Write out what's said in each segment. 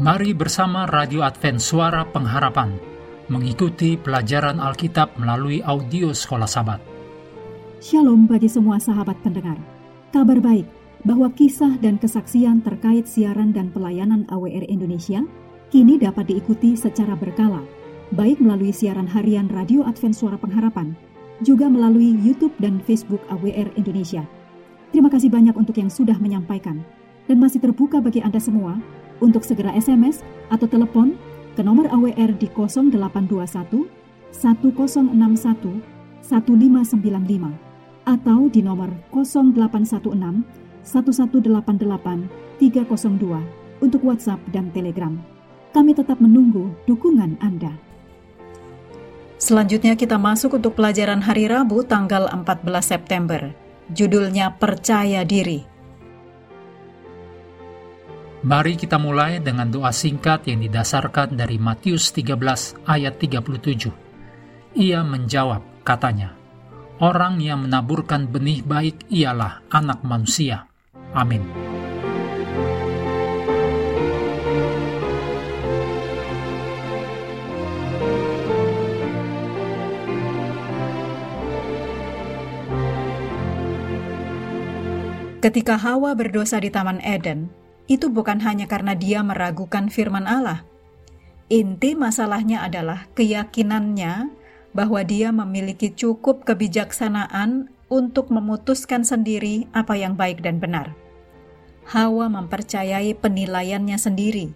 Mari bersama Radio Advent Suara Pengharapan mengikuti pelajaran Alkitab melalui audio Sekolah Sabat. Shalom bagi semua sahabat pendengar. Kabar baik bahwa kisah dan kesaksian terkait siaran dan pelayanan AWR Indonesia kini dapat diikuti secara berkala, baik melalui siaran harian Radio Advent Suara Pengharapan, juga melalui YouTube dan Facebook AWR Indonesia. Terima kasih banyak untuk yang sudah menyampaikan dan masih terbuka bagi Anda semua untuk segera SMS atau telepon ke nomor AWR di 0821 1061 1595 atau di nomor 0816 1188 302 untuk WhatsApp dan Telegram. Kami tetap menunggu dukungan Anda. Selanjutnya kita masuk untuk pelajaran hari Rabu tanggal 14 September. Judulnya Percaya Diri. Mari kita mulai dengan doa singkat yang didasarkan dari Matius 13 ayat 37. Ia menjawab, katanya, Orang yang menaburkan benih baik ialah anak manusia. Amin. Ketika Hawa berdosa di Taman Eden, itu bukan hanya karena dia meragukan firman Allah. Inti masalahnya adalah keyakinannya bahwa dia memiliki cukup kebijaksanaan untuk memutuskan sendiri apa yang baik dan benar. Hawa mempercayai penilaiannya sendiri.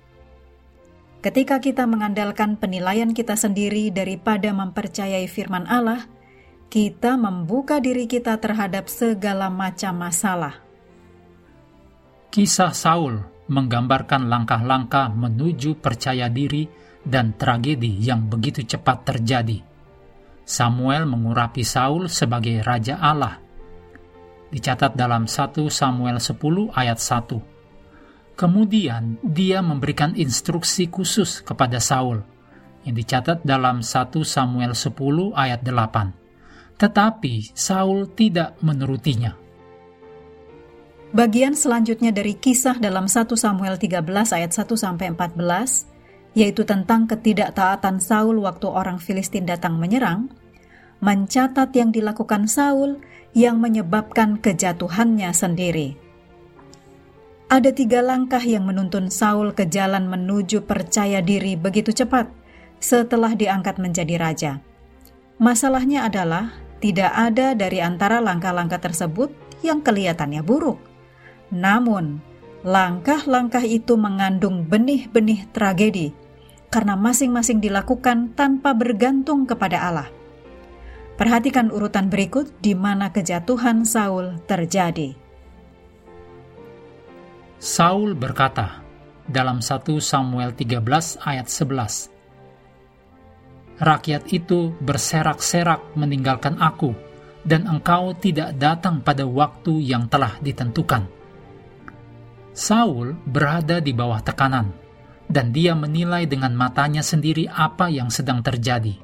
Ketika kita mengandalkan penilaian kita sendiri daripada mempercayai firman Allah, kita membuka diri kita terhadap segala macam masalah. Kisah Saul menggambarkan langkah-langkah menuju percaya diri dan tragedi yang begitu cepat terjadi. Samuel mengurapi Saul sebagai Raja Allah. Dicatat dalam 1 Samuel 10 ayat 1. Kemudian dia memberikan instruksi khusus kepada Saul yang dicatat dalam 1 Samuel 10 ayat 8. Tetapi Saul tidak menurutinya. Bagian selanjutnya dari kisah dalam 1 Samuel 13 ayat 1 sampai 14, yaitu tentang ketidaktaatan Saul waktu orang Filistin datang menyerang, mencatat yang dilakukan Saul yang menyebabkan kejatuhannya sendiri. Ada tiga langkah yang menuntun Saul ke jalan menuju percaya diri begitu cepat setelah diangkat menjadi raja. Masalahnya adalah tidak ada dari antara langkah-langkah tersebut yang kelihatannya buruk namun, langkah-langkah itu mengandung benih-benih tragedi karena masing-masing dilakukan tanpa bergantung kepada Allah. Perhatikan urutan berikut di mana kejatuhan Saul terjadi. Saul berkata dalam 1 Samuel 13 ayat 11, Rakyat itu berserak-serak meninggalkan aku, dan engkau tidak datang pada waktu yang telah ditentukan. Saul berada di bawah tekanan, dan dia menilai dengan matanya sendiri apa yang sedang terjadi.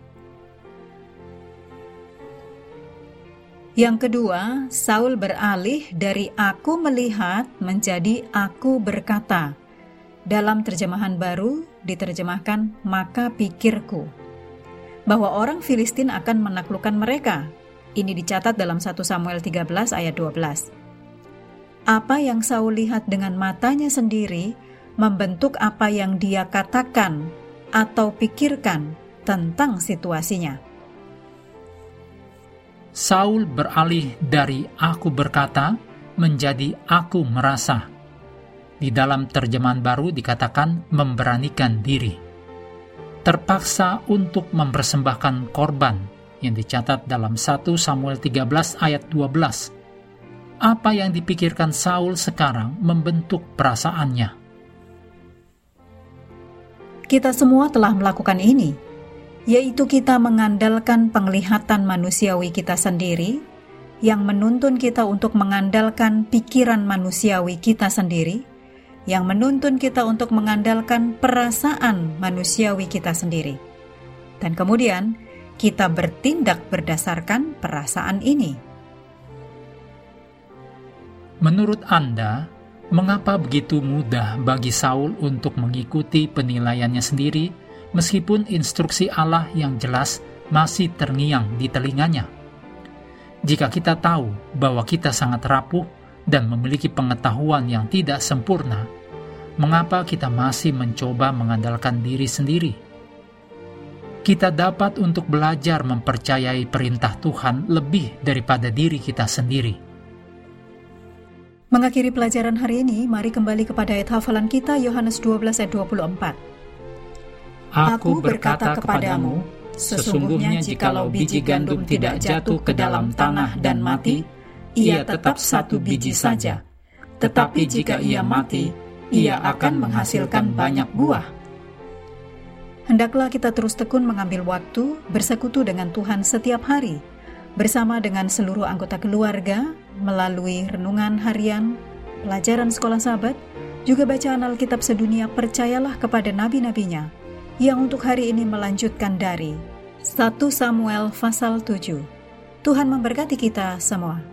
Yang kedua, Saul beralih dari "aku melihat" menjadi "aku berkata". Dalam terjemahan baru diterjemahkan "maka pikirku" bahwa orang Filistin akan menaklukkan mereka. Ini dicatat dalam 1 Samuel 13 ayat 12 apa yang Saul lihat dengan matanya sendiri membentuk apa yang dia katakan atau pikirkan tentang situasinya. Saul beralih dari "aku berkata" menjadi "aku merasa". Di dalam terjemahan baru dikatakan memberanikan diri. Terpaksa untuk mempersembahkan korban yang dicatat dalam 1 Samuel 13 ayat 12 apa yang dipikirkan Saul sekarang membentuk perasaannya. Kita semua telah melakukan ini, yaitu kita mengandalkan penglihatan manusiawi kita sendiri yang menuntun kita untuk mengandalkan pikiran manusiawi kita sendiri, yang menuntun kita untuk mengandalkan perasaan manusiawi kita sendiri. Dan kemudian, kita bertindak berdasarkan perasaan ini. Menurut Anda, Mengapa begitu mudah bagi Saul untuk mengikuti penilaiannya sendiri, meskipun instruksi Allah yang jelas masih terngiang di telinganya? Jika kita tahu bahwa kita sangat rapuh dan memiliki pengetahuan yang tidak sempurna, mengapa kita masih mencoba mengandalkan diri sendiri? Kita dapat untuk belajar mempercayai perintah Tuhan lebih daripada diri kita sendiri Mengakhiri pelajaran hari ini, mari kembali kepada ayat hafalan kita Yohanes 12 ayat 24. Aku berkata kepadamu, sesungguhnya jikalau biji gandum tidak jatuh ke dalam tanah dan mati, ia tetap satu biji saja. Tetapi jika ia mati, ia akan menghasilkan banyak buah. Hendaklah kita terus tekun mengambil waktu bersekutu dengan Tuhan setiap hari, bersama dengan seluruh anggota keluarga, melalui renungan harian, pelajaran sekolah sahabat, juga bacaan Alkitab sedunia percayalah kepada nabi-nabinya yang untuk hari ini melanjutkan dari 1 Samuel pasal 7. Tuhan memberkati kita semua.